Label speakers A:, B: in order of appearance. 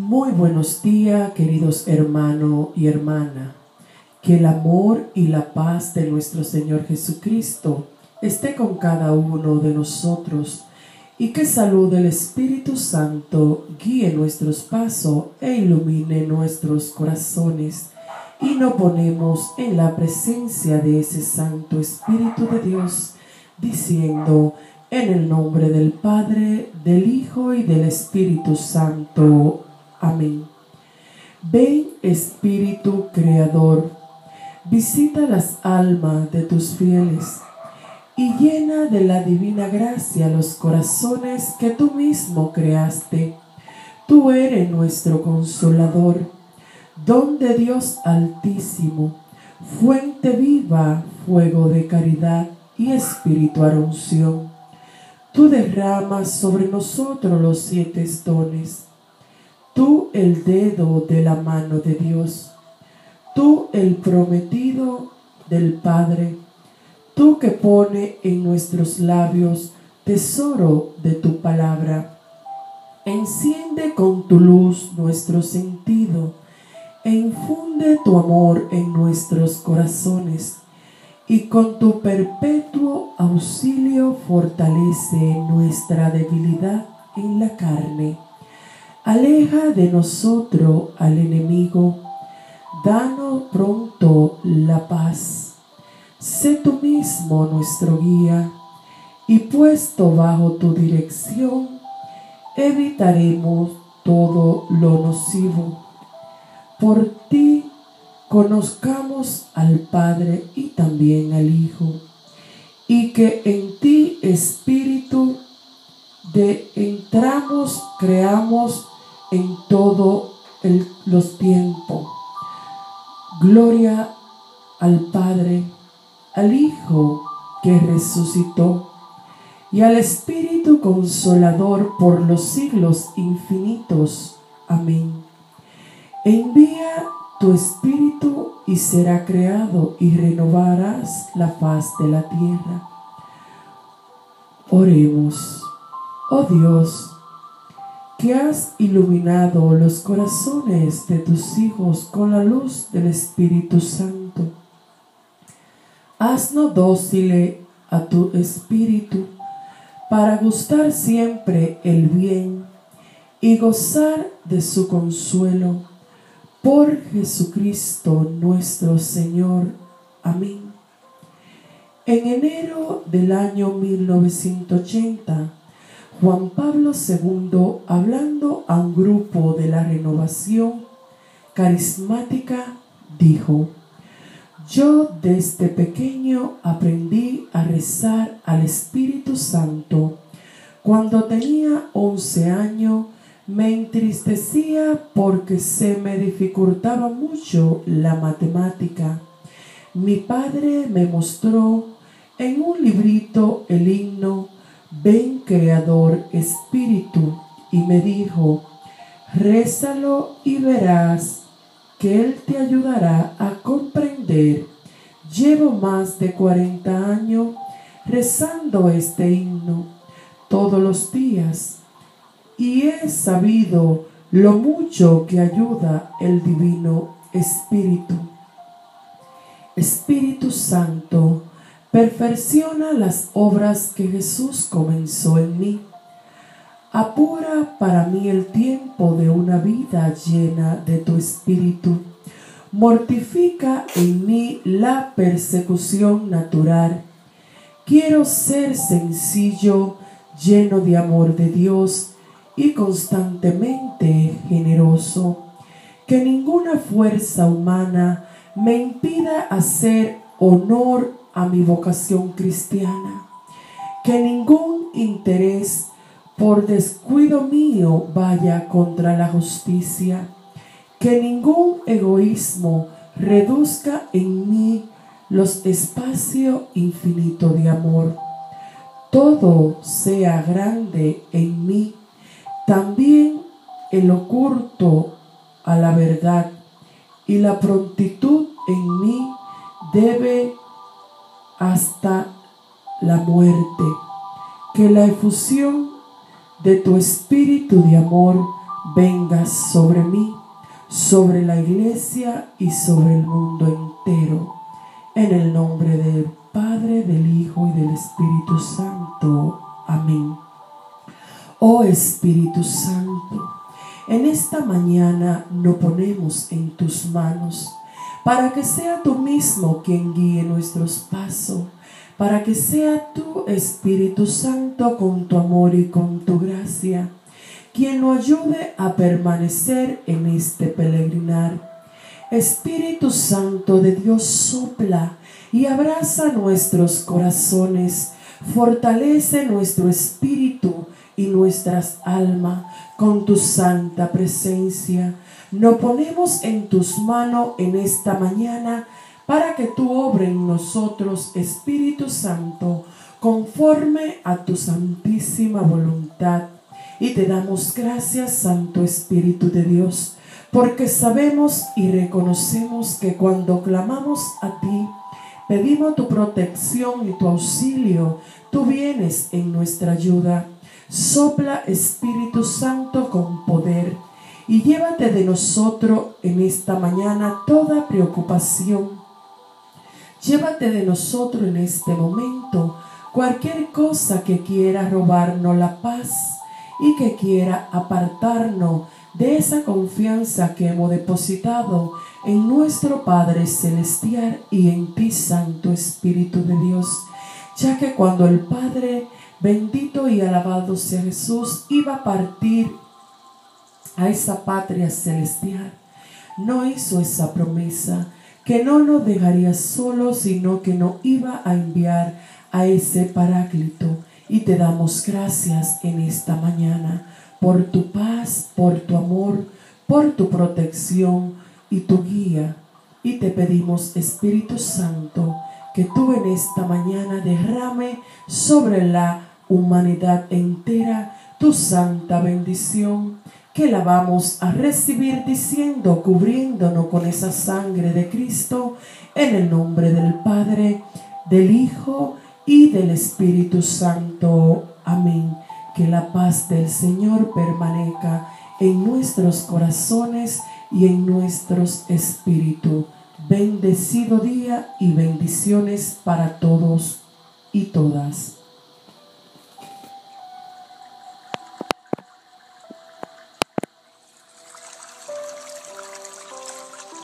A: Muy buenos días, queridos hermanos y hermana. Que el amor y la paz de nuestro Señor Jesucristo esté con cada uno de nosotros y que salud del Espíritu Santo guíe nuestros pasos e ilumine nuestros corazones y nos ponemos en la presencia de ese Santo Espíritu de Dios, diciendo, en el nombre del Padre, del Hijo y del Espíritu Santo. Amén. Ven Espíritu Creador, visita las almas de tus fieles y llena de la divina gracia los corazones que tú mismo creaste. Tú eres nuestro consolador, don de Dios altísimo, fuente viva, fuego de caridad y espiritual unción. Tú derramas sobre nosotros los siete dones tú el dedo de la mano de Dios, tú el prometido del Padre, tú que pone en nuestros labios tesoro de tu palabra. Enciende con tu luz nuestro sentido. E infunde tu amor en nuestros corazones. Y con tu perpetuo auxilio fortalece nuestra debilidad en la carne Aleja de nosotros al enemigo, danos pronto la paz. Sé tú mismo nuestro guía y puesto bajo tu dirección, evitaremos todo lo nocivo. Por ti conozcamos al Padre y también al Hijo, y que en ti, Espíritu, de entramos, creamos en todos los tiempos. Gloria al Padre, al Hijo que resucitó y al Espíritu Consolador por los siglos infinitos. Amén. Envía tu Espíritu y será creado y renovarás la faz de la tierra. Oremos. Oh Dios, que has iluminado los corazones de tus hijos con la luz del Espíritu Santo. Haznos dóciles a tu Espíritu para gustar siempre el bien y gozar de su consuelo. Por Jesucristo nuestro Señor. Amén. En enero del año 1980, Juan Pablo II, hablando a un grupo de la renovación carismática, dijo, yo desde pequeño aprendí a rezar al Espíritu Santo. Cuando tenía 11 años me entristecía porque se me dificultaba mucho la matemática. Mi padre me mostró en un librito el himno ven Creador Espíritu, y me dijo, rézalo y verás que Él te ayudará a comprender. Llevo más de 40 años rezando este himno todos los días y he sabido lo mucho que ayuda el Divino Espíritu. Espíritu Santo, Perfecciona las obras que Jesús comenzó en mí. Apura para mí el tiempo de una vida llena de tu espíritu. Mortifica en mí la persecución natural. Quiero ser sencillo, lleno de amor de Dios y constantemente generoso. Que ninguna fuerza humana me impida hacer honor a mi vocación cristiana. Que ningún interés por descuido mío vaya contra la justicia. Que ningún egoísmo reduzca en mí los espacios infinitos de amor. Todo sea grande en mí, también el oculto a la verdad y la prontitud en mí debe hasta la muerte. Que la efusión de tu espíritu de amor venga sobre mí, sobre la iglesia y sobre el mundo entero. En el nombre del Padre, del Hijo y del Espíritu Santo. Amén. Oh Espíritu Santo, en esta mañana nos ponemos en tus manos para que sea tú mismo quien guíe nuestros pasos, para que sea tu Espíritu Santo con tu amor y con tu gracia, quien nos ayude a permanecer en este peregrinar. Espíritu Santo de Dios sopla y abraza nuestros corazones, fortalece nuestro espíritu y nuestras almas con tu santa presencia nos ponemos en tus manos en esta mañana para que tú obre en nosotros, Espíritu Santo, conforme a tu santísima voluntad. Y te damos gracias, Santo Espíritu de Dios, porque sabemos y reconocemos que cuando clamamos a ti, pedimos tu protección y tu auxilio, tú vienes en nuestra ayuda. Sopla Espíritu Santo con poder y llévate de nosotros en esta mañana toda preocupación. Llévate de nosotros en este momento cualquier cosa que quiera robarnos la paz y que quiera apartarnos de esa confianza que hemos depositado en nuestro Padre Celestial y en ti, Santo Espíritu de Dios, ya que cuando el Padre bendito y alabado sea Jesús iba a partir a esa patria celestial, no hizo esa promesa que no nos dejaría solos, sino que nos iba a enviar a ese paráclito. Y te damos gracias en esta mañana por tu paz, por tu amor, por tu protección y tu guía. Y te pedimos, Espíritu Santo, que tú en esta mañana derrame sobre la humanidad entera tu santa bendición que la vamos a recibir diciendo, cubriéndonos con esa sangre de Cristo, en el nombre del Padre, del Hijo y del Espíritu Santo. Amén. Que la paz del Señor permanezca en nuestros corazones y en nuestros espíritus. Bendecido día y bendiciones para todos y todas.